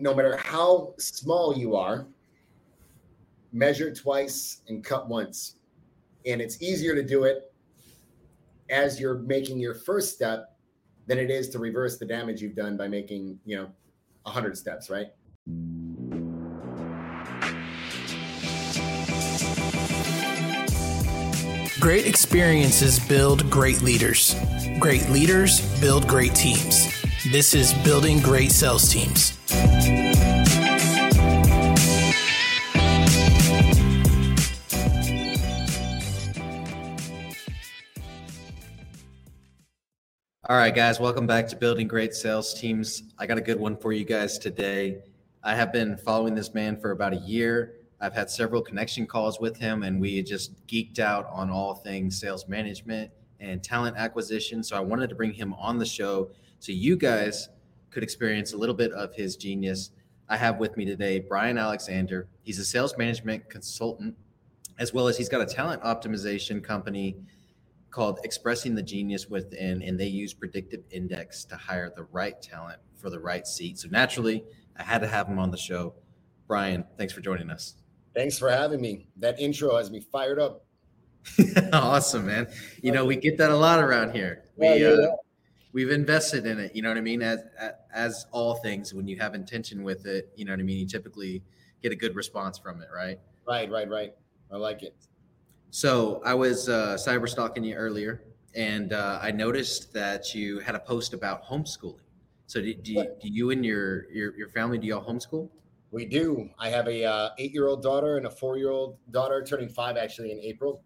no matter how small you are, measure twice and cut once. And it's easier to do it as you're making your first step than it is to reverse the damage you've done by making, you know, 100 steps, right? Great experiences build great leaders. Great leaders build great teams. This is Building Great Sales Teams. All right, guys, welcome back to Building Great Sales Teams. I got a good one for you guys today. I have been following this man for about a year. I've had several connection calls with him, and we just geeked out on all things sales management and talent acquisition. So I wanted to bring him on the show so you guys could experience a little bit of his genius. I have with me today Brian Alexander. He's a sales management consultant, as well as he's got a talent optimization company called Expressing the Genius Within, and they use predictive index to hire the right talent for the right seat. So naturally, I had to have him on the show. Brian, thanks for joining us. Thanks for having me. That intro has me fired up. awesome, man. You know, we get that a lot around here. We, yeah, yeah, yeah. Uh, we've invested in it. You know what I mean? As as all things, when you have intention with it, you know what I mean. You typically get a good response from it, right? Right, right, right. I like it. So I was uh, cyber stalking you earlier, and uh, I noticed that you had a post about homeschooling. So do, do, you, do you and your, your your family do y'all homeschool? We do. I have a uh, eight year old daughter and a four year old daughter, turning five actually in April,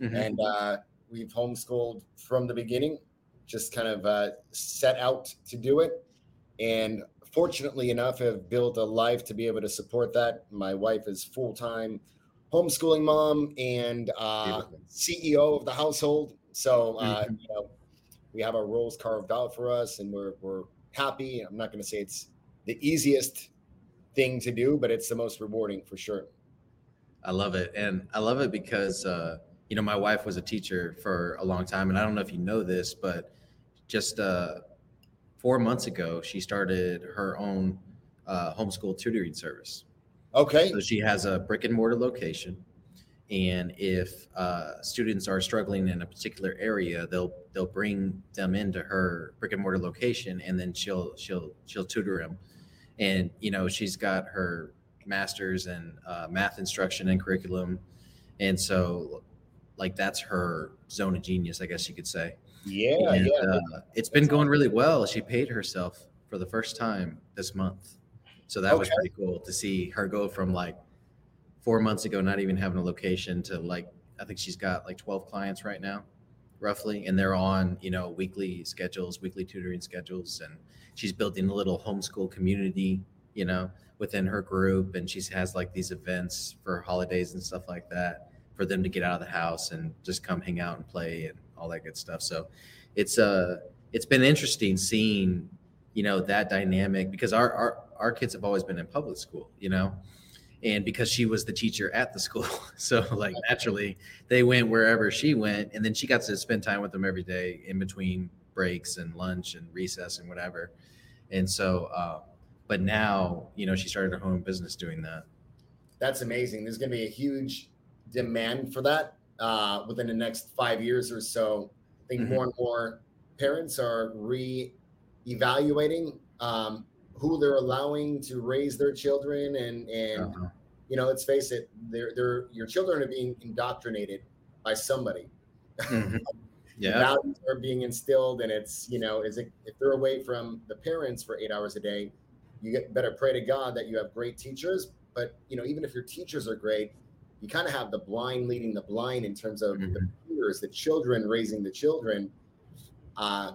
mm-hmm. and uh, we've homeschooled from the beginning. Just kind of uh, set out to do it, and fortunately enough, have built a life to be able to support that. My wife is full time homeschooling mom and uh, CEO of the household. So uh, mm-hmm. you know, we have our roles carved out for us, and we're we're happy. I'm not going to say it's the easiest thing to do, but it's the most rewarding for sure. I love it, and I love it because uh, you know my wife was a teacher for a long time, and I don't know if you know this, but just uh, four months ago, she started her own uh, homeschool tutoring service. Okay. So she has a brick and mortar location, and if uh, students are struggling in a particular area, they'll they'll bring them into her brick and mortar location, and then she'll she'll she'll tutor them. And you know she's got her master's in uh, math instruction and curriculum, and so like that's her zone of genius, I guess you could say. Yeah, and, yeah. Uh, it's been going really well. She paid herself for the first time this month. So that okay. was pretty cool to see her go from like four months ago, not even having a location to like, I think she's got like 12 clients right now, roughly. And they're on, you know, weekly schedules, weekly tutoring schedules. And she's building a little homeschool community, you know, within her group. And she has like these events for holidays and stuff like that for them to get out of the house and just come hang out and play and all that good stuff. So it's, uh, it's been interesting seeing, you know, that dynamic because our, our, our kids have always been in public school, you know, and because she was the teacher at the school, so like naturally they went wherever she went, and then she got to spend time with them every day in between breaks and lunch and recess and whatever. And so, uh, but now you know she started her own business doing that. That's amazing. There's going to be a huge demand for that uh, within the next five years or so. I think mm-hmm. more and more parents are re-evaluating um, who they're allowing to raise their children and and uh-huh. you know let's face it they're they're your children are being indoctrinated by somebody mm-hmm. yeah values are being instilled and it's you know is it if they're away from the parents for eight hours a day you get better pray to god that you have great teachers but you know even if your teachers are great you kind of have the blind leading the blind in terms of mm-hmm. the peers the children raising the children uh,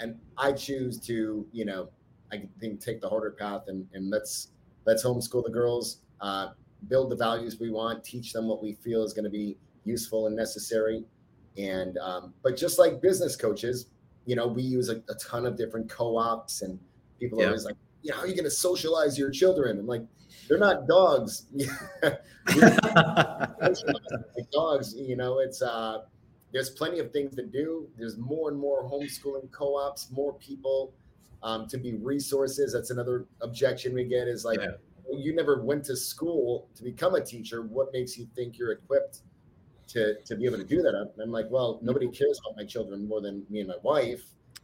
and i choose to you know I think take the harder path and, and let's let's homeschool the girls, uh, build the values we want, teach them what we feel is going to be useful and necessary. And um, but just like business coaches, you know, we use a, a ton of different co-ops, and people yeah. are always like, "Yeah, how are you going to socialize your children?" I'm like, they're not dogs. like dogs, you know, it's uh, there's plenty of things to do. There's more and more homeschooling co-ops, more people um, to be resources. That's another objection we get is like, yeah. you never went to school to become a teacher. What makes you think you're equipped to, to be able to do that? I'm, I'm like, well, nobody cares about my children more than me and my wife.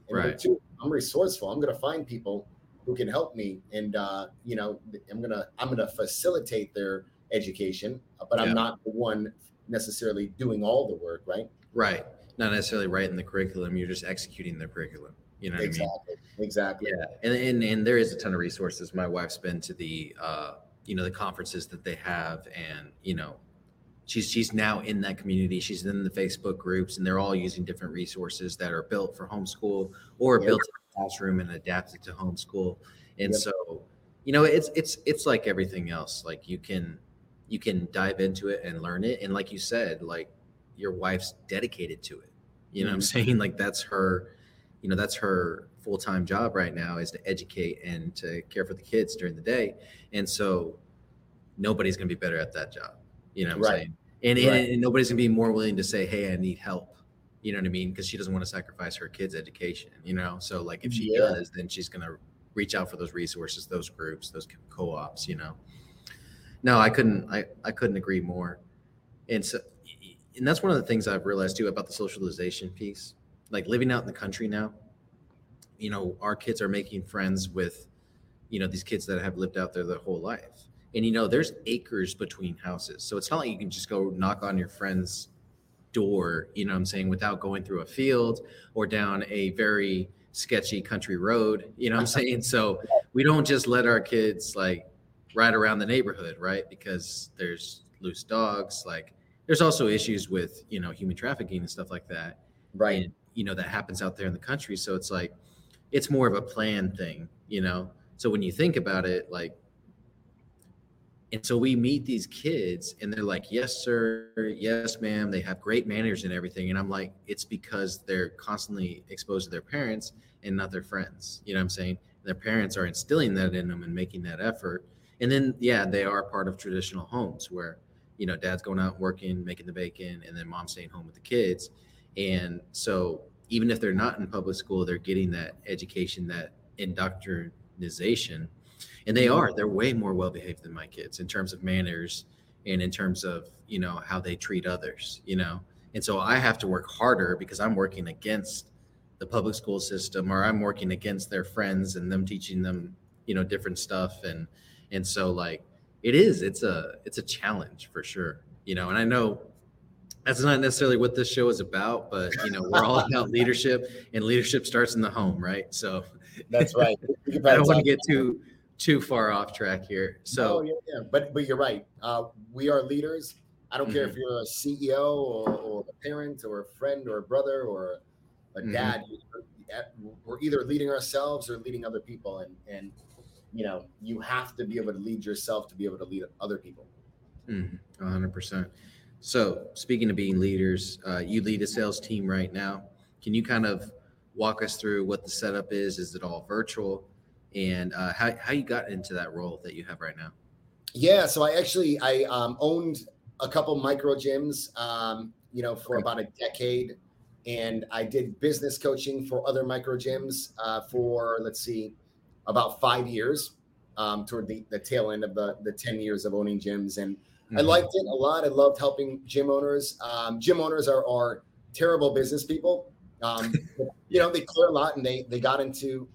And right. Two, I'm resourceful. I'm going to find people who can help me. And, uh, you know, I'm going to, I'm going to facilitate their education, but yeah. I'm not the one necessarily doing all the work. Right. Right. Not necessarily writing the curriculum. You're just executing the curriculum. You know exactly. I mean? Exactly. Yeah. And, and and there is a ton of resources. My wife's been to the uh, you know, the conferences that they have and, you know, she's she's now in that community. She's in the Facebook groups and they're all using different resources that are built for homeschool or yep. built in the classroom and adapted to homeschool. And yep. so, you know, it's it's it's like everything else. Like you can you can dive into it and learn it. And like you said, like your wife's dedicated to it. You know mm-hmm. what I'm mm-hmm. saying? Like that's her you know that's her full-time job right now is to educate and to care for the kids during the day. And so nobody's going to be better at that job you know what i'm right. saying? And, right. and, and, nobody's going to be more willing to say hey i need help you know what i mean? Because she doesn't want to sacrifice her kids education you know? So like if she yeah. does then she's going to reach out for those resources those groups those co-ops you know? No i couldn't i, I couldn't agree more. And so and that's one of the things i've realized too about the socialization piece like living out in the country now, you know, our kids are making friends with, you know, these kids that have lived out there their whole life. And you know, there's acres between houses. So it's not like you can just go knock on your friend's door, you know what I'm saying, without going through a field or down a very sketchy country road, you know what I'm saying? So we don't just let our kids like ride around the neighborhood, right? Because there's loose dogs, like there's also issues with, you know, human trafficking and stuff like that. Right. And you know that happens out there in the country. So it's like it's more of a plan thing you know? So when you think about it like and so we meet these kids and they're like yes sir. Yes ma'am. They have great manners and everything. And i'm like it's because they're constantly exposed to their parents and not their friends. You know what i'm saying? Their parents are instilling that in them and making that effort. And then yeah they are part of traditional homes where you know dad's going out working making the bacon and then mom's staying home with the kids and so even if they're not in public school, they're getting that education, that indoctrination. And they mm-hmm. are, they're way more well behaved than my kids in terms of manners and in terms of, you know, how they treat others, you know. And so I have to work harder because I'm working against the public school system or I'm working against their friends and them teaching them, you know, different stuff and and so like it is it's a it's a challenge for sure, you know. And I know that's not necessarily what this show is about, but you know, we're all about leadership, and leadership starts in the home, right? So that's right. I don't want to get too too far off track here. So yeah, yeah, but but you're right. Uh, we are leaders. I don't mm-hmm. care if you're a CEO or, or, a parent or a friend or a brother or a mm-hmm. dad. Mm-hmm. We're either leading ourselves or leading other people, and and you know, you have to be able to lead yourself to be able to lead other people. Mm, 100%. So, speaking of being leaders, uh, you lead a sales team right now. Can you kind of walk us through what the setup is? Is it all virtual? And uh, how, how you got into that role that you have right now? Yeah, so I actually I um, owned a couple micro gyms, um, you know, for okay. about a decade, and I did business coaching for other micro gyms uh, for let's see, about five years, um, toward the, the tail end of the the ten years of owning gyms, and Mm-hmm. I liked it a lot. I loved helping gym owners. Um, gym owners are, are terrible business people. Um, you know, they clear a lot and they they got into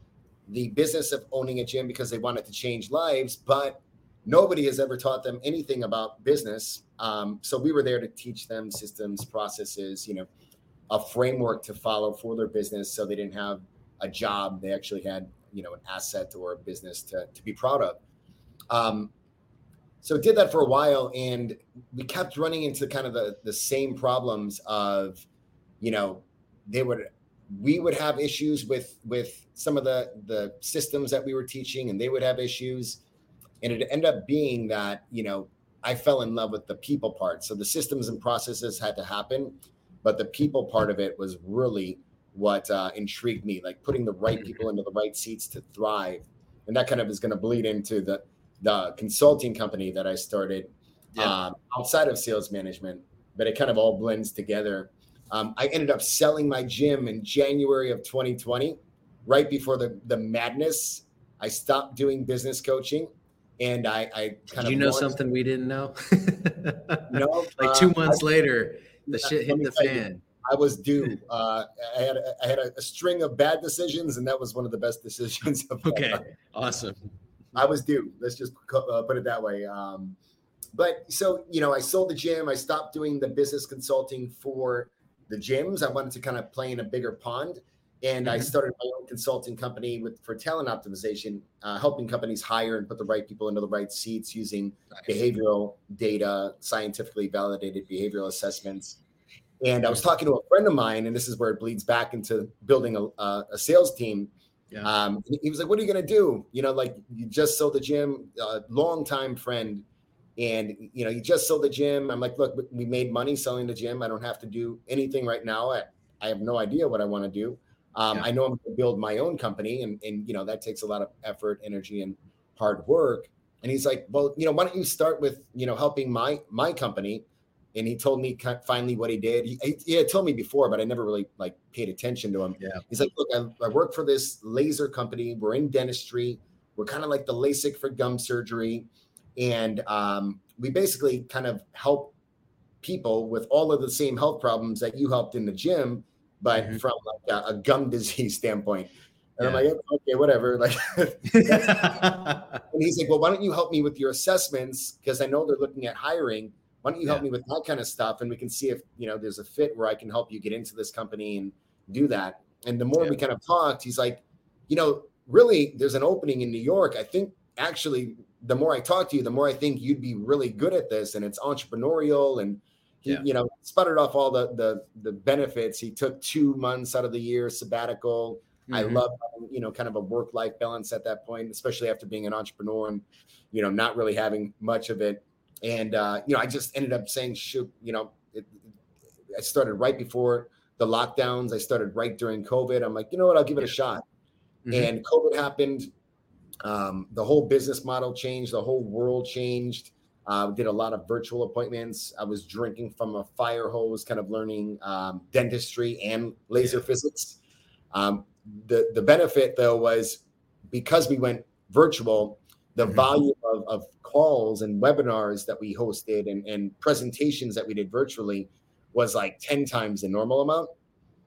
the business of owning a gym because they wanted to change lives, but nobody has ever taught them anything about business. Um, so we were there to teach them systems, processes, you know, a framework to follow for their business, so they didn't have a job. They actually had you know an asset or a business to to be proud of. Um, so did that for a while and we kept running into kind of the, the same problems of you know they would we would have issues with with some of the the systems that we were teaching and they would have issues. And it ended up being that you know i fell in love with the people part. So the systems and processes had to happen but the people part of it was really what uh, intrigued me like putting the right people into the right seats to thrive. And that kind of is going to bleed into the the consulting company that I started yeah. um, outside of sales management, but it kind of all blends together. Um, I ended up selling my gym in January of 2020. right before the the madness, I stopped doing business coaching, and I, I kind Did you know something we didn't know? no, like two uh, months I, later, the shit hit the fan. You, I was due. Uh, I had a, I had a, a, string of bad decisions, and that was one of the best decisions. Of okay, awesome. I was due. Let's just uh, put it that way. Um, but so you know, I sold the gym. I stopped doing the business consulting for the gyms. I wanted to kind of play in a bigger pond, and mm-hmm. I started my own consulting company with for talent optimization, uh, helping companies hire and put the right people into the right seats using nice. behavioral data, scientifically validated behavioral assessments. And I was talking to a friend of mine, and this is where it bleeds back into building a, a sales team. Yeah. Um, he was like, "What are you going to do? You know, like you just sold the gym, a long time friend, and you know, you just sold the gym." I'm like, "Look, we made money selling the gym. I don't have to do anything right now. I, I have no idea what I want to do. Um, yeah. I know I'm going to build my own company, and and you know that takes a lot of effort, energy, and hard work." And he's like, "Well, you know, why don't you start with you know helping my my company?" And he told me finally what he did. He, he, had told me before, but I never really like paid attention to him. Yeah. He's like, look, I, I work for this laser company. We're in dentistry. We're kind of like the LASIK for gum surgery, and um, we basically kind of help people with all of the same health problems that you helped in the gym, but mm-hmm. from like a, a, gum disease standpoint. And yeah. I'm like, okay, whatever. Like, and he's like, well, why don't you help me with your assessments? Because I know they're looking at hiring why don't you help yeah. me with that kind of stuff and we can see if you know there's a fit where i can help you get into this company and do that and the more yeah. we kind of talked he's like you know really there's an opening in new york i think actually the more i talk to you the more i think you'd be really good at this and it's entrepreneurial and he yeah. you know sputtered off all the the the benefits he took two months out of the year sabbatical mm-hmm. i love you know kind of a work life balance at that point especially after being an entrepreneur and you know not really having much of it and uh, you know, I just ended up saying, shoot, you know, it, I started right before the lockdowns. I started right during COVID. I'm like, you know what, I'll give it a shot. Mm-hmm. And COVID happened. Um, the whole business model changed. The whole world changed. Uh, did a lot of virtual appointments. I was drinking from a fire hose, kind of learning um, dentistry and laser physics. Um, the the benefit though was because we went virtual, the mm-hmm. volume of, of calls and webinars that we hosted and, and presentations that we did virtually was like 10 times the normal amount.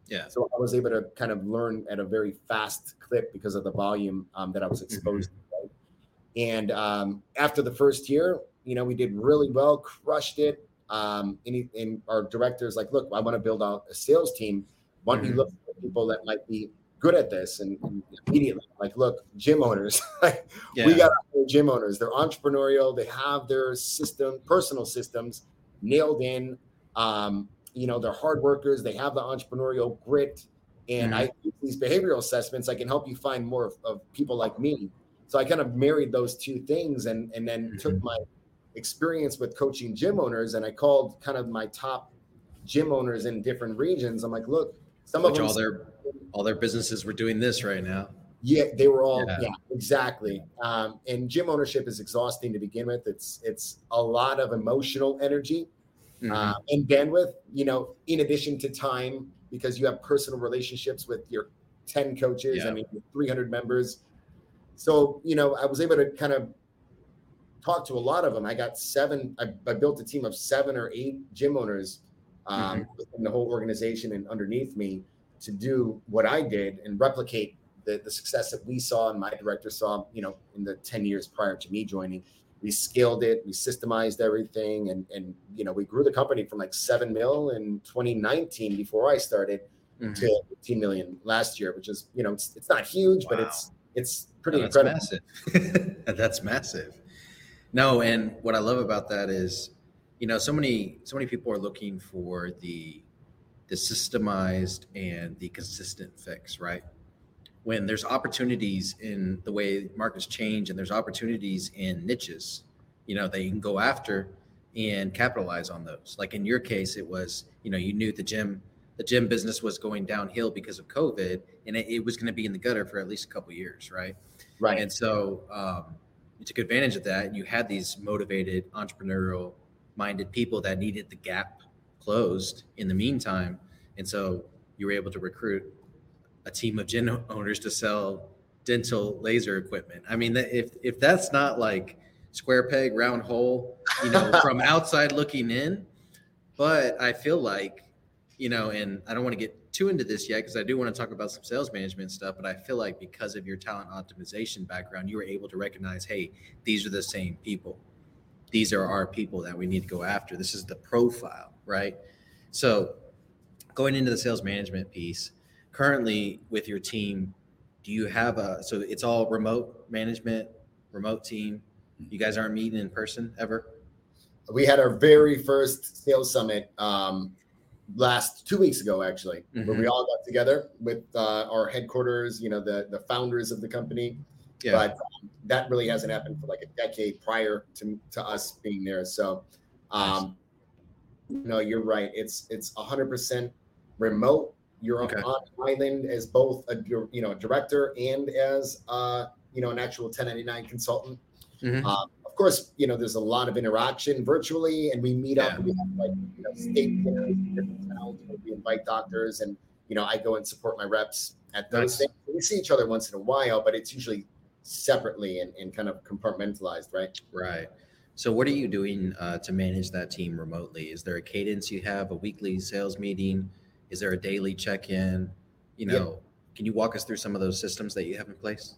Yeah. So I was able to kind of learn at a very fast clip because of the volume um, that I was mm-hmm. exposed mm-hmm. to. And um, after the first year, you know, we did really well, crushed it. Um, and, he, and our director's like, look, I want to build out a sales team. Why don't mm-hmm. you look for people that might be good at this and, and immediately like look gym owners yeah. we got gym owners. They're entrepreneurial. They have their system personal systems nailed in. Um, you know they're hard workers. They have the entrepreneurial grit. And mm-hmm. i these behavioral assessments i can help you find more of, of, people like me. So i kind of married those two things and and then mm-hmm. took my experience with coaching gym owners and i called kind of my top gym owners in different regions. I'm like look some Which of them all their all their businesses were doing this right now. Yeah, they were all yeah, yeah exactly. Um, and gym ownership is exhausting to begin with. It's it's a lot of emotional energy mm-hmm. uh, and bandwidth. You know, in addition to time, because you have personal relationships with your ten coaches. Yeah. I mean, three hundred members. So you know, I was able to kind of talk to a lot of them. I got seven. I, I built a team of seven or eight gym owners um, mm-hmm. in the whole organization and underneath me to do what I did and replicate the, the success that we saw and my director saw, you know, in the 10 years prior to me joining. We scaled it, we systemized everything, and and you know, we grew the company from like seven mil in 2019 before I started mm-hmm. to 15 million last year, which is, you know, it's, it's not huge, wow. but it's it's pretty no, that's incredible. Massive. that's massive. No, and what I love about that is, you know, so many so many people are looking for the the systemized and the consistent fix, right? When there's opportunities in the way markets change and there's opportunities in niches, you know, they can go after and capitalize on those. Like in your case, it was, you know, you knew the gym, the gym business was going downhill because of COVID and it, it was going to be in the gutter for at least a couple years, right? Right. And so um, you took advantage of that and you had these motivated entrepreneurial minded people that needed the gap closed in the meantime. And so you were able to recruit a team of gym owners to sell dental laser equipment. I mean, if if that's not like square peg round hole, you know, from outside looking in, but I feel like, you know, and I don't want to get too into this yet because I do want to talk about some sales management stuff, but I feel like because of your talent optimization background, you were able to recognize, hey, these are the same people. These are our people that we need to go after. This is the profile, right? So going into the sales management piece, currently with your team, do you have a so it's all remote management, remote team? You guys aren't meeting in person ever? We had our very first sales summit um, last two weeks ago, actually, mm-hmm. where we mm-hmm. all got together with uh, our headquarters, you know, the the founders of the company. Yeah. But um, that really hasn't happened for like a decade prior to, to us being there. So, um. No, you're right. It's it's 100% remote. You're okay. on island as both a you know director and as uh, you know an actual 1099 consultant. Mm-hmm. Um, of course, you know there's a lot of interaction virtually, and we meet yeah. up. We have like you know state dinners in different towns we invite doctors, and you know I go and support my reps at those nice. things. We see each other once in a while, but it's usually separately and, and kind of compartmentalized, right? Right. So, what are you doing uh, to manage that team remotely? Is there a cadence you have, a weekly sales meeting? Is there a daily check in? You know, yeah. can you walk us through some of those systems that you have in place?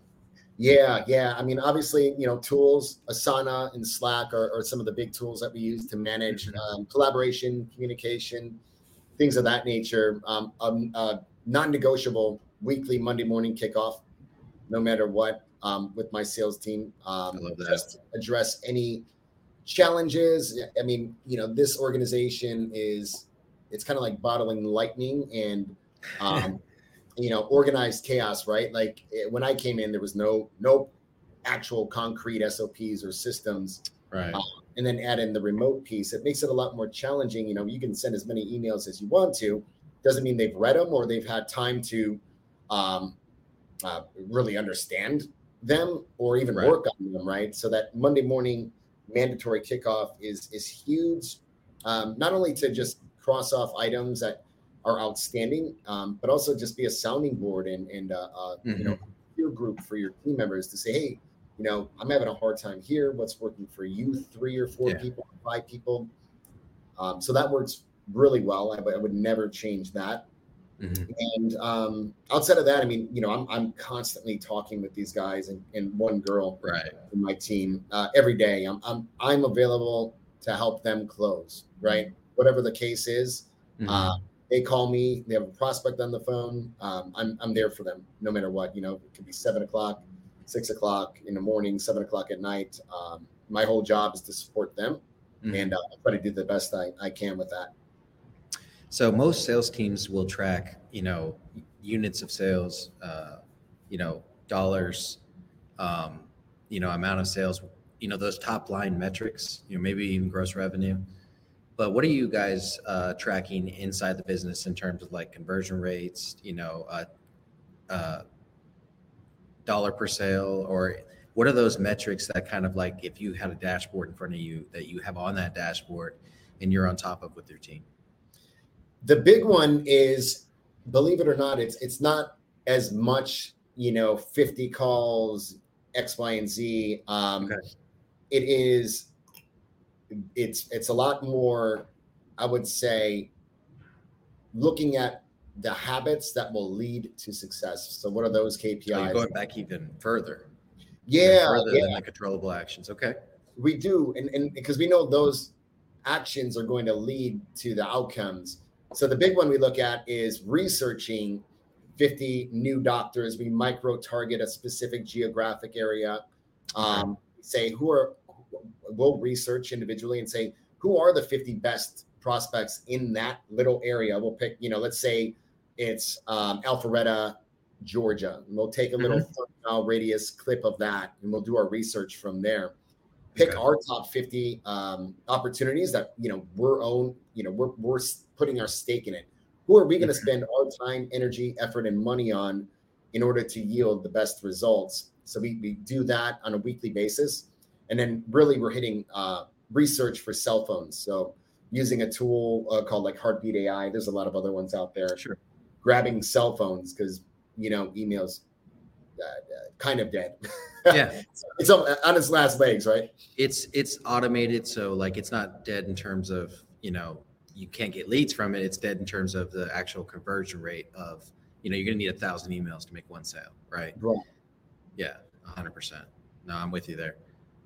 Yeah, yeah. I mean, obviously, you know, tools, Asana and Slack are, are some of the big tools that we use to manage mm-hmm. um, collaboration, communication, things of that nature. Um, um, uh, non-negotiable weekly Monday morning kickoff, no matter what, um, with my sales team. Um, I love that. Just address any challenges. I mean, you know, this organization is it's kind of like bottling lightning and um, you know organized chaos right? Like it, when i came in there was no no actual concrete sops or systems. Right. Um, and then add in the remote piece it makes it a lot more challenging. You know you can send as many emails as you want to. Doesn't mean they've read them or they've had time to um, uh, really understand them or even right. work on them right? So that monday morning mandatory kickoff is is huge um, not only to just cross off items that are outstanding, um, but also just be a sounding board and and uh, uh, mm-hmm. you know mm-hmm. peer group for your team members to say, hey, you know, I'm having a hard time here. What's working for you? Three or four yeah. people, five people. Um, so that works really well. I, I would never change that. Mm-hmm. And um, outside of that, I mean, you know, I'm, I'm constantly talking with these guys and, and one girl right. in my team uh, every day. I'm, I'm, I'm available to help them close, right? Whatever the case is. Mm-hmm. Uh, they call me, they have a prospect on the phone. Um, I'm, I'm there for them no matter what. You know, it could be seven o'clock, six o'clock in the morning, seven o'clock at night. Um, my whole job is to support them mm-hmm. and uh, try to do the best I, I can with that. So most sales teams will track, you know, units of sales, uh, you know, dollars, um, you know, amount of sales, you know, those top line metrics, you know, maybe even gross revenue. But what are you guys uh, tracking inside the business in terms of like conversion rates, you know, uh, uh, dollar per sale, or what are those metrics that kind of like if you had a dashboard in front of you that you have on that dashboard and you're on top of with your team? The big one is, believe it or not, it's it's not as much, you know, 50 calls, X, Y, and Z. Um, okay. It is it's it's a lot more i would say looking at the habits that will lead to success so what are those kpis so going back even further yeah further yeah. than the controllable actions okay we do and, and because we know those actions are going to lead to the outcomes so the big one we look at is researching 50 new doctors we micro target a specific geographic area um, say who are we'll research individually and say who are the 50 best prospects in that little area. We'll pick, you know, let's say it's um, Alpharetta, Georgia. And we'll take a little mm-hmm. mile radius clip of that and we'll do our research from there. Pick okay. our top 50 um, opportunities that, you know, we're own, you know, we're, we're putting our stake in it. Who are we going to spend our time, energy, effort, and money on in order to yield the best results? So we, we do that on a weekly basis. And then really we're hitting uh, research for cell phones. So using a tool uh, called like Heartbeat AI. There's a lot of other ones out there. Sure. Grabbing cell phones because you know, emails uh, uh, kind of dead. Yeah, it's on, on its last legs, right? It's it's automated, so like it's not dead in terms of you know you can't get leads from it. It's dead in terms of the actual conversion rate of you know you're going to need a thousand emails to make one sale, right? Right. Yeah, hundred percent. No, I'm with you there.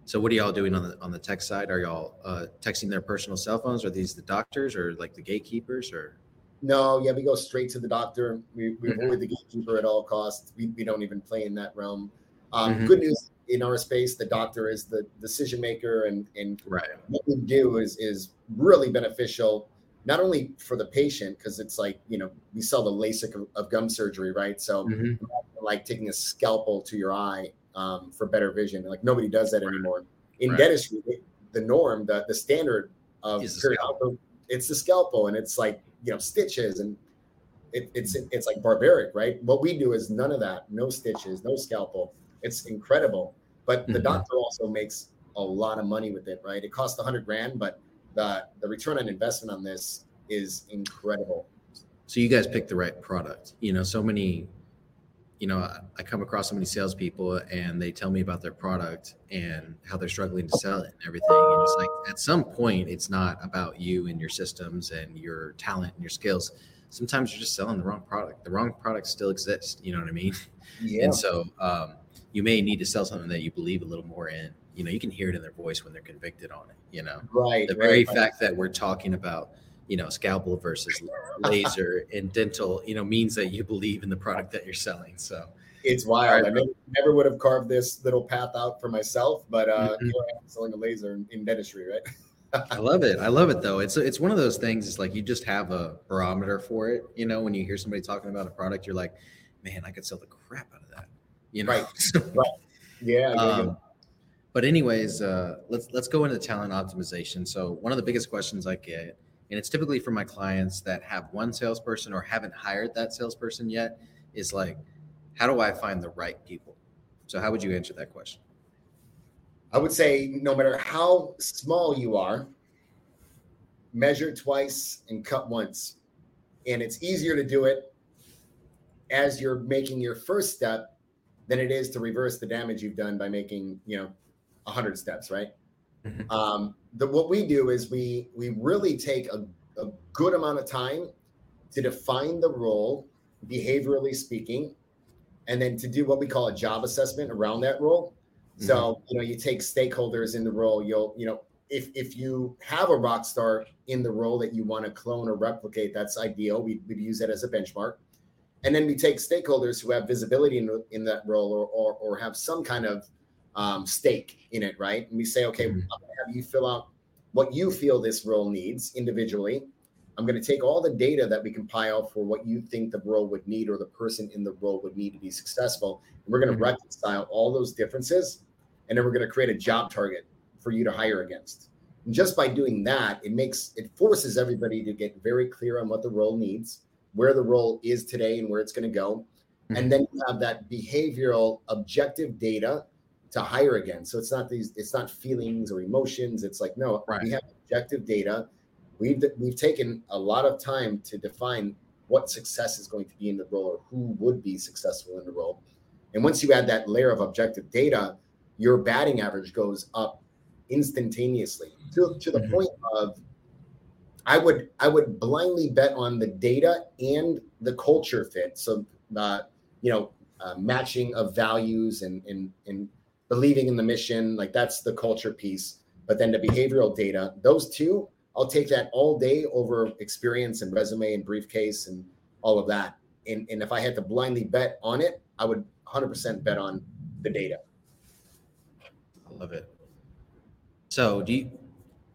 So what are y'all doing on the on the tech side? Are y'all uh, texting their personal cell phones? Are these the doctors or like the gatekeepers or? No, yeah, we go straight to the doctor. We, we mm-hmm. avoid the gatekeeper at all costs. We, we don't even play in that realm. Um, mm-hmm. Good news in our space, the doctor is the decision maker, and and right. what we do is is really beneficial, not only for the patient because it's like you know we sell the LASIK of, of gum surgery, right? So mm-hmm. like taking a scalpel to your eye um, for better vision. Like nobody does that anymore. In right. dentistry, the norm, the the standard of periodontal, it's the scalpel, and it's like you know stitches and it, it's it's like barbaric, right? What we do is none of that, no stitches, no scalpel. It's incredible, but the mm-hmm. doctor also makes a lot of money with it, right? It costs a hundred grand, but the the return on investment on this is incredible. So you guys picked the right product. You know, so many you know, I come across so many salespeople and they tell me about their product and how they're struggling to sell it and everything. And it's like at some point, it's not about you and your systems and your talent and your skills. Sometimes you're just selling the wrong product. The wrong product still exists. You know what I mean? Yeah. And so um, you may need to sell something that you believe a little more in. You know, you can hear it in their voice when they're convicted on it. You know, right? The very right. fact that we're talking about you know scalpel versus laser and dental you know means that you believe in the product that you're selling so it's wild i never, never would have carved this little path out for myself but uh mm-hmm. selling a laser in, in dentistry right i love it i love it though it's it's one of those things it's like you just have a barometer for it you know when you hear somebody talking about a product you're like man i could sell the crap out of that you know right, right. yeah, um, but anyways uh, let's let's go into talent optimization. So one of the biggest questions i get and it's typically for my clients that have one salesperson or haven't hired that salesperson yet is like how do i find the right people? So how would you answer that question? I would say no matter how small you are measure twice and cut once. And it's easier to do it as you're making your first step than it is to reverse the damage you've done by making you know 100 steps right Mm-hmm. Um, the, what we do is we we really take a, a good amount of time to define the role, behaviorally speaking, and then to do what we call a job assessment around that role. Mm-hmm. So you know, you take stakeholders in the role. You'll you know if if you have a rock star in the role that you want to clone or replicate, that's ideal. We would use that as a benchmark. And then we take stakeholders who have visibility in, in that role or, or, or have some kind of um, stake in it, right? And we say, okay, mm-hmm. I'm going to have you fill out what you feel this role needs individually. I'm going to take all the data that we compile for what you think the role would need or the person in the role would need to be successful. And we're going to mm-hmm. reconcile all those differences. And then we're going to create a job target for you to hire against. And just by doing that, it makes it forces everybody to get very clear on what the role needs, where the role is today, and where it's going to go. Mm-hmm. And then you have that behavioral objective data to hire again. So it's not these, it's not feelings or emotions. It's like, no, right. we have objective data. We've we've taken a lot of time to define what success is going to be in the role or who would be successful in the role. And once you add that layer of objective data, your batting average goes up instantaneously to, to the mm-hmm. point of I would I would blindly bet on the data and the culture fit. So uh, you know, uh, matching of values and and and believing in the mission, like that's the culture piece. But then the behavioral data, those two, I'll take that all day over experience and resume and briefcase and all of that. And, and if I had to blindly bet on it, I would 100% bet on the data. I love it. So do you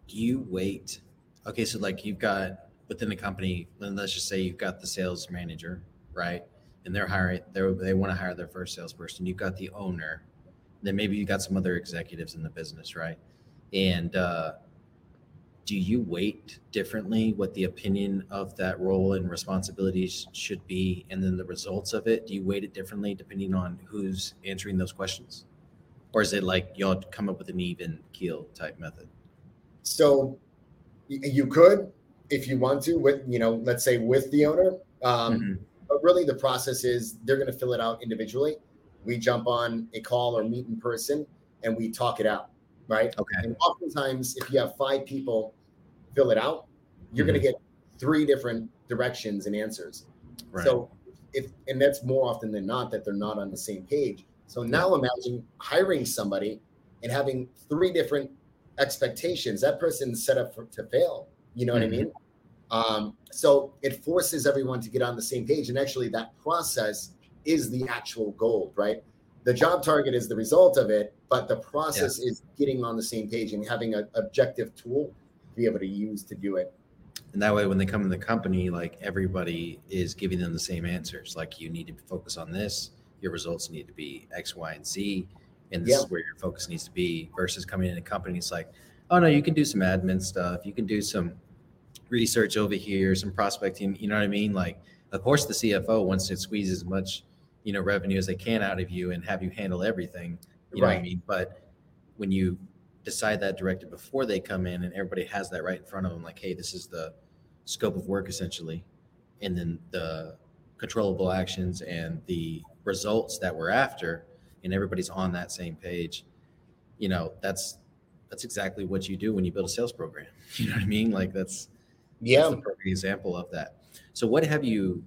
do you wait? Okay, so like you've got within the company, let's just say you've got the sales manager, right? And they're hiring, they they want to hire their first salesperson. You've got the owner, then maybe you got some other executives in the business, right? And uh, do you weight differently what the opinion of that role and responsibilities should be, and then the results of it? Do you weight it differently depending on who's answering those questions, or is it like y'all come up with an even keel type method? So you could, if you want to, with you know, let's say with the owner. Um, mm-hmm but really the process is they're going to fill it out individually. We jump on a call or meet in person and we talk it out, right? Okay. And oftentimes, if you have five people fill it out, you're mm-hmm. going to get three different directions and answers. Right. So, if and that's more often than not that they're not on the same page. So now imagine hiring somebody and having three different expectations. That person's set up for, to fail. You know mm-hmm. what I mm-hmm. mean? Um, so it forces everyone to get on the same page. And actually, that process is the actual goal, right? The job target is the result of it, but the process yeah. is getting on the same page and having an objective tool to be able to use to do it. And that way, when they come in the company, like everybody is giving them the same answers. Like you need to focus on this. Your results need to be X, Y, and Z, and this yeah. is where your focus needs to be. Versus coming in a company, it's like, oh no, you can do some admin stuff. You can do some research over here, some prospecting. You know what I mean? Like, of course, the CFO wants to squeeze as much, you know, revenue as they can out of you and have you handle everything. You know what I mean? But when you decide that directive before they come in and everybody has that right in front of them like hey this is the scope of work essentially and then the controllable actions and the results that we're after and everybody's on that same page you know that's that's exactly what you do when you build a sales program you know what i mean like that's yeah that's perfect example of that so what have you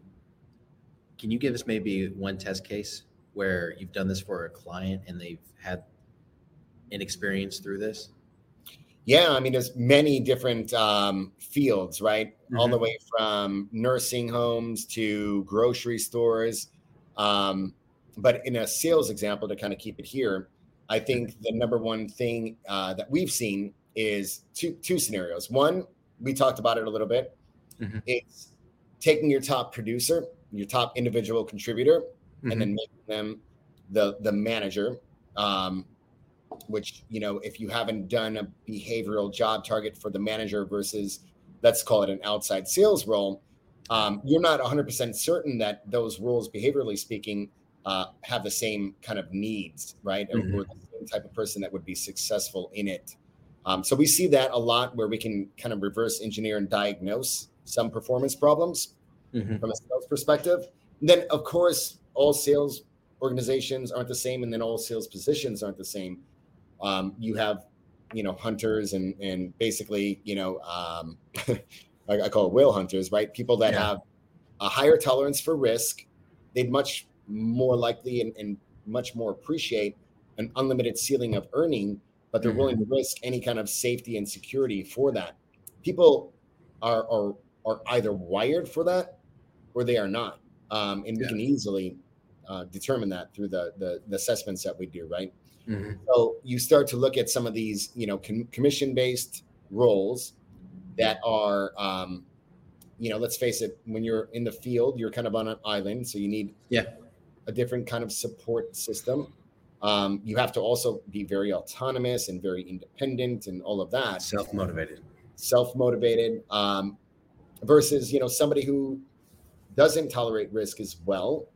can you give us maybe one test case where you've done this for a client and they've had an experience through this? Yeah, I mean, there's many different um, fields, right? Mm-hmm. All the mm-hmm. way from nursing homes to grocery stores. Um, but in a sales example, to kind of keep it here, I think the number one thing uh, that we've seen is two two scenarios. One, we talked about it a little bit. Mm-hmm. It's taking your top producer, your top individual contributor, mm-hmm. and then mm-hmm. making them the the manager. Um, which you know if you haven't done a behavioral job target for the manager versus let's call it an outside sales role um, you're not 100% certain that those roles behaviorally speaking uh, have the same kind of needs right mm-hmm. or the same type of person that would be successful in it um, so we see that a lot where we can kind of reverse engineer and diagnose some performance problems mm-hmm. from a sales perspective and then of course all sales organizations aren't the same and then all sales positions aren't the same um, you have you know hunters and and basically you know um, I, I, call it whale hunters right people that yeah. have a higher tolerance for risk they'd much more likely and, and, much more appreciate an unlimited ceiling of earning but they're mm-hmm. willing to risk any kind of safety and security for that people are are, are either wired for that or they are not um, and we yeah. can easily uh, determine that through the, the the assessments that we do right Mm-hmm. So you start to look at some of these, you know, com- commission-based roles that are, um, you know, let's face it, when you're in the field, you're kind of on an island, so you need yeah a different kind of support system. Um, you have to also be very autonomous and very independent and all of that. Self-motivated. Self-motivated. Um, versus, you know, somebody who doesn't tolerate risk as well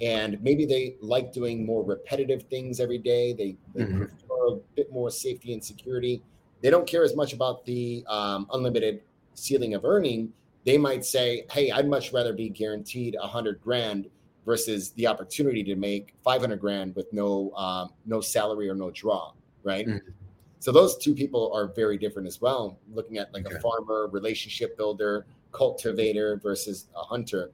and maybe they like doing more repetitive things every day. They, they mm-hmm. prefer a bit more safety and security. They don't care as much about the um, unlimited ceiling of earning. They might say, "Hey, I'd much rather be guaranteed a hundred grand versus the opportunity to make five hundred grand with no um, no salary or no draw." Right. Mm-hmm. So those two people are very different as well. Looking at like okay. a farmer, relationship builder, cultivator versus a hunter.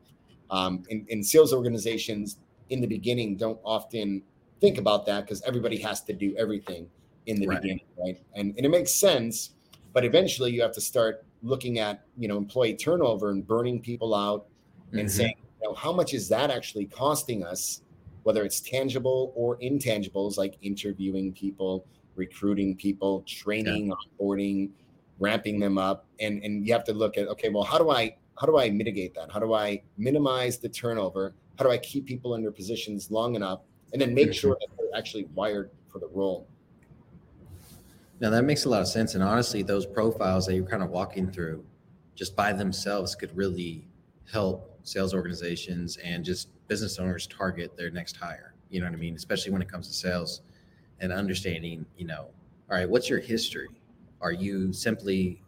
Um, and, and sales organizations in the beginning don't often think about that because everybody has to do everything in the right. beginning, right? And, and it makes sense, but eventually you have to start looking at you know employee turnover and burning people out and mm-hmm. saying, you know, how much is that actually costing us, whether it's tangible or intangibles like interviewing people, recruiting people, training, yeah. onboarding, ramping them up, and and you have to look at okay, well, how do I how do I mitigate that? How do I minimize the turnover? How do I keep people in their positions long enough and then make sure that they're actually wired for the role? Now that makes a lot of sense. And honestly, those profiles that you're kind of walking through just by themselves could really help sales organizations and just business owners target their next hire. You know what I mean? Especially when it comes to sales and understanding, you know, all right, what's your history? Are you simply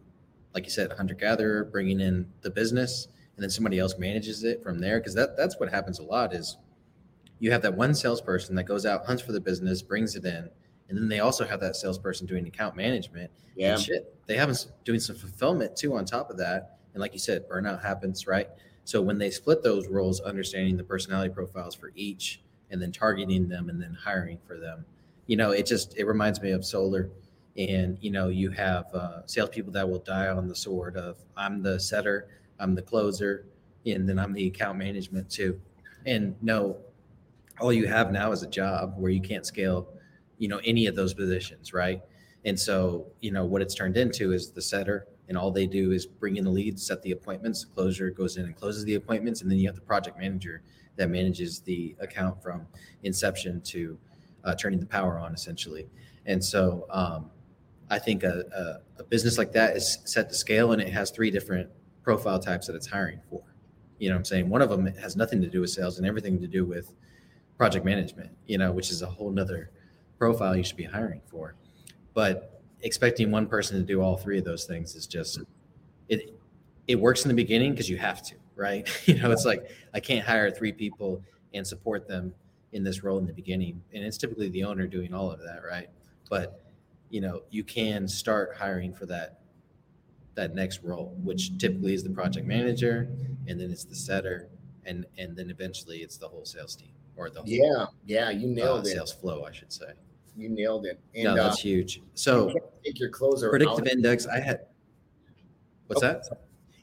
like you said, hunter gatherer, bringing in the business, and then somebody else manages it from there? Because that that's what happens a lot is you have that one salesperson that goes out hunts for the business brings it in and then they also have that salesperson doing account management yeah. shit. They have doing some fulfillment too on top of that. And like you said burnout happens right? So when they split those roles understanding the personality profiles for each and then targeting them and then hiring for them you know it just it reminds me of solar and you know you have uh, salespeople that will die on the sword of i'm the setter I'm the closer, and then I'm the account management too. And no, all you have now is a job where you can't scale, you know, any of those positions, right? And so, you know, what it's turned into is the setter, and all they do is bring in the leads, set the appointments, the closer goes in and closes the appointments, and then you have the project manager that manages the account from inception to uh, turning the power on, essentially. And so, um, I think a, a, a business like that is set to scale, and it has three different profile types that it's hiring for. You know what I'm saying? One of them has nothing to do with sales and everything to do with project management, you know, which is a whole nother profile you should be hiring for. But expecting one person to do all three of those things is just it it works in the beginning because you have to, right? you know, it's like I can't hire three people and support them in this role in the beginning. And it's typically the owner doing all of that, right? But you know, you can start hiring for that that next role, which typically is the project manager, and then it's the setter, and and then eventually it's the whole sales team or the whole, yeah yeah you nailed uh, it sales flow, I should say. You nailed it. And, no, that's uh, huge. So take your closer. Predictive index. I had. What's that?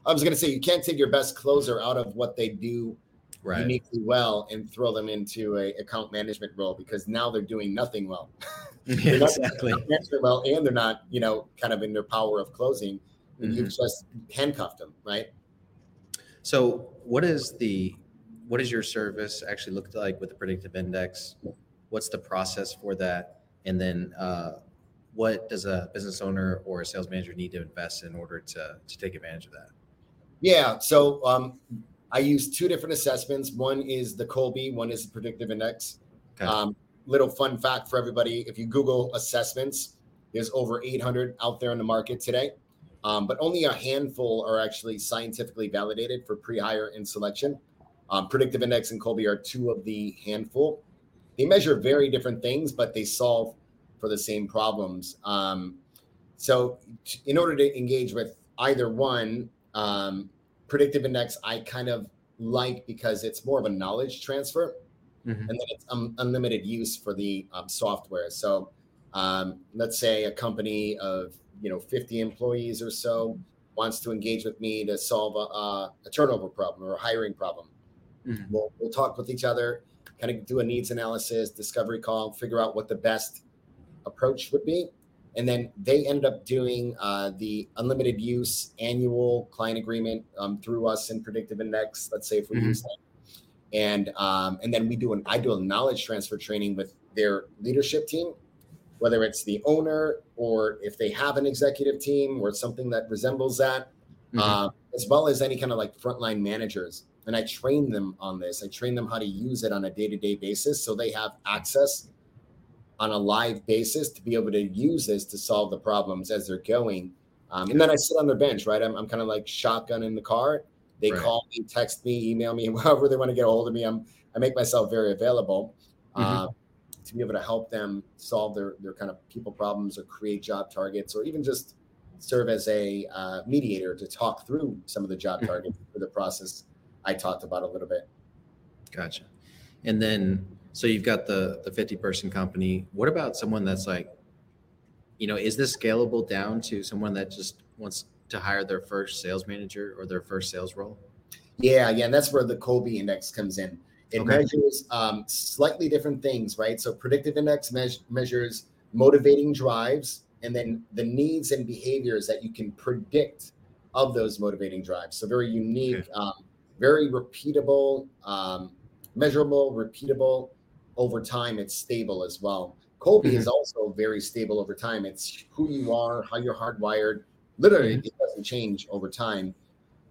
I was going to say you can't take your best closer out of what they do right. uniquely well and throw them into a account management role because now they're doing nothing well. yeah, exactly. well, and they're not, you know, kind of in their power of closing mm-hmm. you've just handcuffed them, right? So, what is the what does your service actually look like with the predictive index? What's the process for that? And then, uh, what does a business owner or a sales manager need to invest in order to to take advantage of that? Yeah. So, um, I use two different assessments. One is the Kolbe. one is the predictive index. Okay. Um, little fun fact for everybody: if you Google assessments, there's over 800 out there in the market today um, but only a handful are actually scientifically validated for pre-hire and selection. Um, predictive index and Kolbe are two of the handful. They measure very different things, but they solve for the same problems. Um, so, in order to engage with either one, um, predictive index I kind of like because it's more of a knowledge transfer, mm-hmm. and then it's um, unlimited use for the um, software. So, um, let's say a company of you know 50 employees or so wants to engage with me to solve a, a turnover problem or a hiring problem mm-hmm. we'll, we'll talk with each other kind of do a needs analysis discovery call figure out what the best approach would be and then they end up doing uh, the unlimited use annual client agreement um, through us in predictive index let's say if we mm-hmm. use that and um, and then we do an i do a knowledge transfer training with their leadership team whether it's the owner or if they have an executive team or something that resembles that, mm-hmm. uh, as well as any kind of like frontline managers. And I train them on this. I train them how to use it on a day to day basis so they have access on a live basis to be able to use this to solve the problems as they're going. Um, and then I sit on their bench, right? I'm, I'm kind of like shotgun in the car. They right. call me, text me, email me, however they want to get a hold of me. I'm I make myself very available. Mm-hmm. Uh, to be able to help them solve their their kind of people problems or create job targets or even just serve as a uh, mediator to talk through some of the job targets for the process I talked about a little bit. Gotcha. And then so you've got the the 50 person company. What about someone that's like, you know, is this scalable down to someone that just wants to hire their first sales manager or their first sales role? Yeah, yeah, and that's where the Kolbe index comes in. It okay. measures um, slightly different things, right? So predictive index me- measures motivating drives and then the needs and behaviors that you can predict of those motivating drives. So very unique, okay. um, very repeatable, um, measurable, repeatable over time. It's stable as well. Kolbe mm-hmm. is also very stable over time. It's who you are, how you're hardwired. Literally, mm-hmm. it doesn't change over time.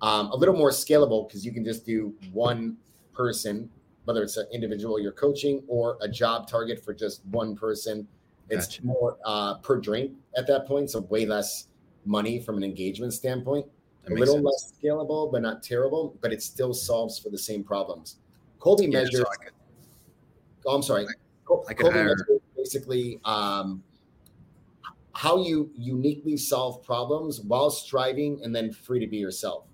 Um, a little more scalable because you can just do one person whether it's an individual you're coaching or a job target for just one person. It's gotcha. more uh, per drink at that point, so way less money from an engagement standpoint. a little sense. less scalable, but not terrible, but it still solves for the same problems. Kolbe yeah, measures. So could, oh, I'm sorry. I Kolbe hire, measures basically um, how you uniquely solve problems while striving and then free to be yourself.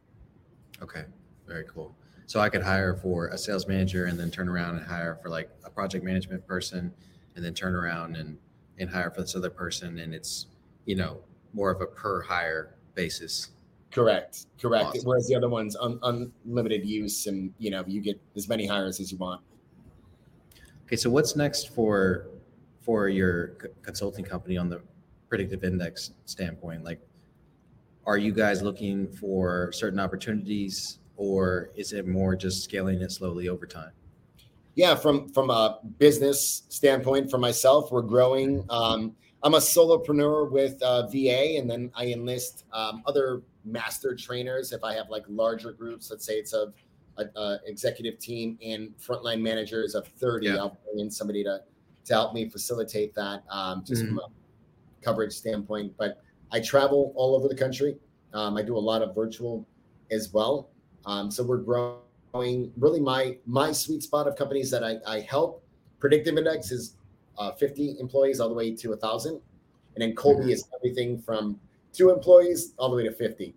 Okay, very cool. So I could hire for a sales manager and then turn around and hire for like a project management person and then turn around and and hire for this other person and it's you know more of a per hire basis correct correct awesome. whereas the other one's un- unlimited use and you know you get as many hires as you want okay so what's next for for your consulting company on the predictive index standpoint like are you guys looking for certain opportunities or is it more just scaling it slowly over time yeah, from from a business standpoint, for myself, we're growing. Um, I'm a solopreneur with uh, VA, and then I enlist um, other master trainers if I have like larger groups. Let's say it's a, a, a executive team and frontline managers of 30. Yeah. I'll bring in somebody to to help me facilitate that, um, just mm-hmm. from a coverage standpoint. But I travel all over the country. Um, I do a lot of virtual as well. Um, so we're growing really my my sweet spot of companies that I, I help. Predictive Index is uh, 50 employees all the way to a thousand, and then Kolbe mm-hmm. is everything from two employees all the way to 50,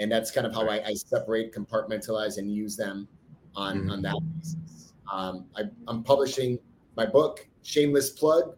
and that's kind of how I, I separate, compartmentalize, and use them on mm-hmm. on that basis. Um, I, I'm publishing my book, Shameless Plug,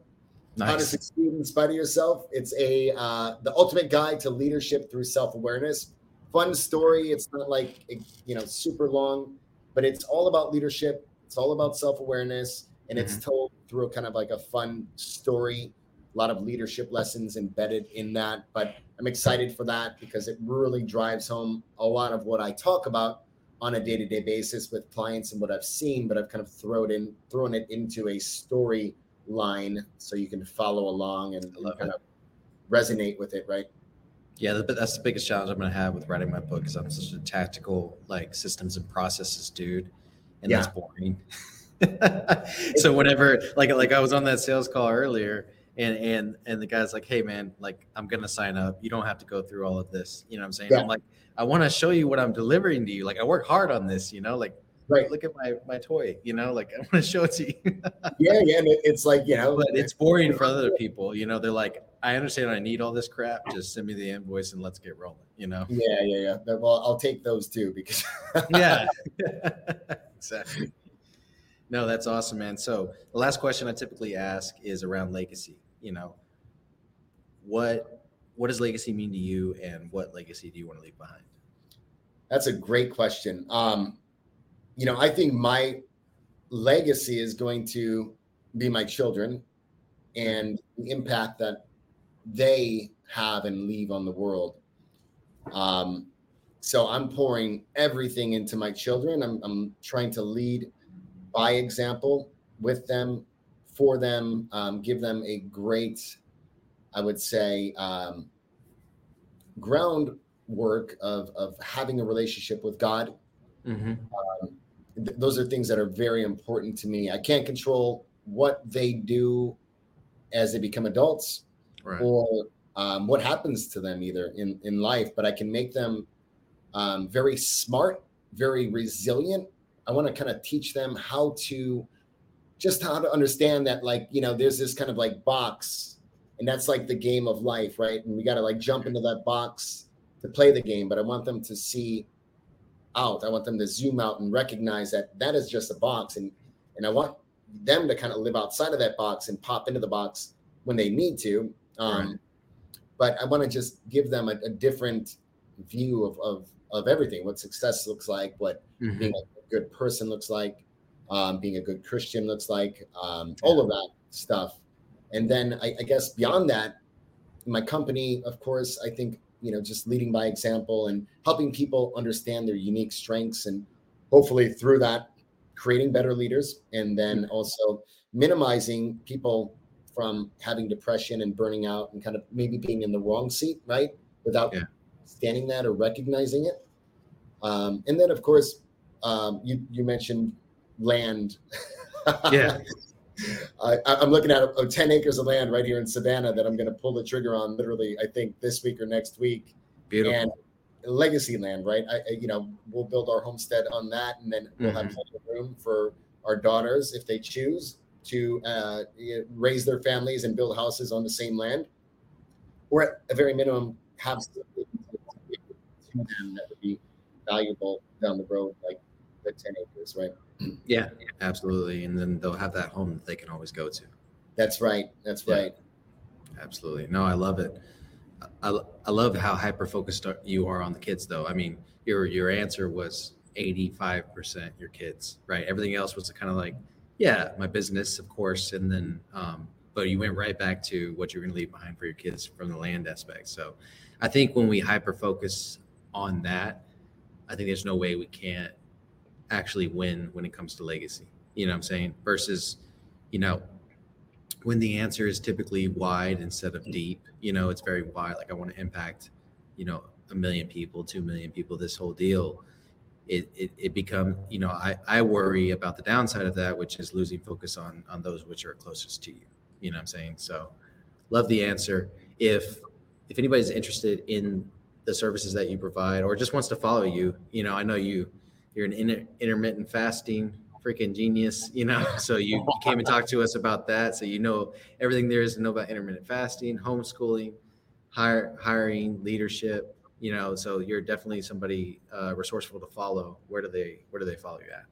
Nice. How to succeed in spite of yourself. It's a uh, the ultimate guide to leadership through self awareness. Fun story. It's not like you know super long but it's all about leadership. It's all about self awareness, and mm-hmm. it's told through a kind of like a fun story. A lot of leadership lessons embedded in that. But I'm excited for that because it really drives home a lot of what I talk about on a day-to-day basis with clients and what I've seen, but I've kind of thrown in thrown it into a story line so you can follow along and, and kind of resonate with it, right? Yeah, that's the biggest challenge I'm going to have with writing my book because I'm such a tactical like systems and processes dude, and yeah. that's boring. so whenever like like I was on that sales call earlier, and and and the guy's like, "Hey man, like I'm gonna sign up. You don't have to go through all of this." You know what I'm saying? Yeah. I'm like, I want to show you what I'm delivering to you. Like I work hard on this. You know, like right. look at my my toy. You know, like I want to show it to you. yeah, yeah. It's like you know, but it's boring for other people. You know, they're like, I understand I need all this crap. Just send me the invoice and let's get rolling. You know? Yeah, yeah, yeah. Well, I'll take those too because yeah, exactly. No, that's awesome, man. So the last question I typically ask is around legacy. You know, what what does legacy mean to you, and what legacy do you want to leave behind? That's a great question. Um, you know, I think my legacy is going to be my children and the impact that they have and leave on the world. Um, so I'm pouring everything into my children. I'm, I'm trying to lead by example with them, for them, um, give them a great, I would say, um, groundwork of, of having a relationship with God. Mm-hmm. Um, th- those are things that are very important to me. I can't control what they do as they become adults right. or um, what happens to them either in, in life, but I can make them um, very smart, very resilient. I want to kind of teach them how to just how to understand that, like, you know, there's this kind of like box, and that's like the game of life, right? And we got to like jump into that box to play the game, but I want them to see out. I want them to zoom out and recognize that that is just a box, and and I want them to kind of live outside of that box and pop into the box when they need to, um, right. But I want to just give them a, a, different view of, of of everything, what success looks like, what mm-hmm. being a good person looks like, um, being a good Christian looks like, um, all of that stuff. And then I, I guess beyond that, my company, of course, I think you know just leading by example and helping people understand their unique strengths and hopefully through that creating better leaders and then mm-hmm. also minimizing people from having depression and burning out and kind of maybe being in the wrong seat, right? Without yeah. standing that or recognizing it. Um, and then, of course, um, you you mentioned land. yeah. I, am looking at a, 10 acres of land right here in Savannah that I'm going to pull the trigger on literally, I think this week or next week. Beautiful. And legacy land, right? I, you know, we'll build our homestead on that, and then we'll mm-hmm. have room for our daughters if they choose to uh, raise their families and build houses on the same land, or at a very minimum have something to them that would be valuable down the road, like the ten acres, right? Yeah, absolutely. And then they'll have that home that they can always go to. That's right. That's yeah. right. Absolutely. No, I love it. I, I love how hyper focused you are on the kids, though. I mean, your your answer was 85% your kids, right? Everything else was kind of like, yeah, my business, of course. And then, um, but you went right back to what you're going to leave behind for your kids from the land aspect. So I think when we hyper focus on that, I think there's no way we can't actually win when it comes to legacy. You know what I'm saying? Versus, you know, when the answer is typically wide instead of deep, you know, it's very wide. Like I want to impact, you know, a million people, two million people, this whole deal. It, it, it become, you know, I, I worry about the downside of that, which is losing focus on, on those which are closest to you. You know what I'm saying? So love the answer. If, if anybody's interested in the services that you provide or just wants to follow you, you know, I know you, you're an inter- intermittent fasting freaking genius, you know. So you, came and talked to us about that. So you know everything there is to know about intermittent fasting, homeschooling, hire, hiring, leadership. You know, so you're definitely somebody uh, resourceful to follow. Where do they Where do they follow you at?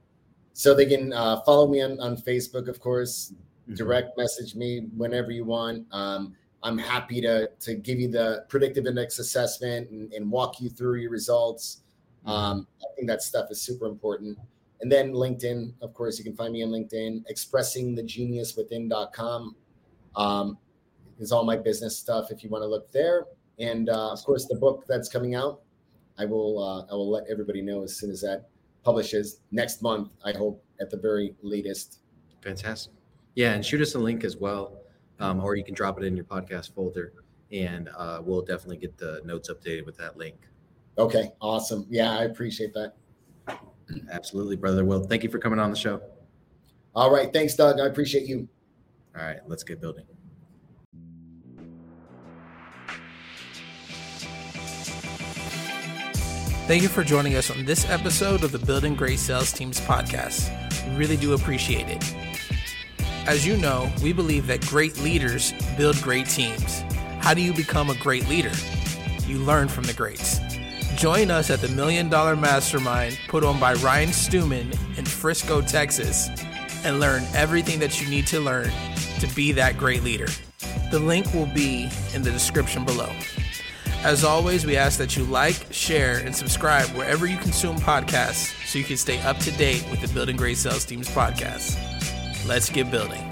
So they can uh, follow me on, on Facebook, of course. Mm-hmm. Direct message me whenever you want. Um, I'm happy to to give you the predictive index assessment and, and walk you through your results. Mm-hmm. Um, I think that stuff is super important. And then LinkedIn, of course, you can find me on LinkedIn, expressingthegeniuswithin.com um, is all my business stuff if you want to look there. And uh, of course, the book that's coming out, I will uh, I will let everybody know as soon as that publishes next month. I hope at the very latest. Fantastic. Yeah, and shoot us a link as well, um, or you can drop it in your podcast folder, and uh, we'll definitely get the notes updated with that link. Okay, awesome. Yeah, I appreciate that. Absolutely, brother. Well, thank you for coming on the show. All right. Thanks, Doug. I appreciate you. All right. Let's get building. Thank you for joining us on this episode of the Building Great Sales Teams podcast. We really do appreciate it. As you know, we believe that great leaders build great teams. How do you become a great leader? You learn from the greats. Join us at the Million Dollar Mastermind put on by Ryan Stewman in Frisco, Texas, and learn everything that you need to learn to be that great leader. The link will be in the description below. As always, we ask that you like, share, and subscribe wherever you consume podcasts so you can stay up to date with the Building Great Sales Teams podcast. Let's get building.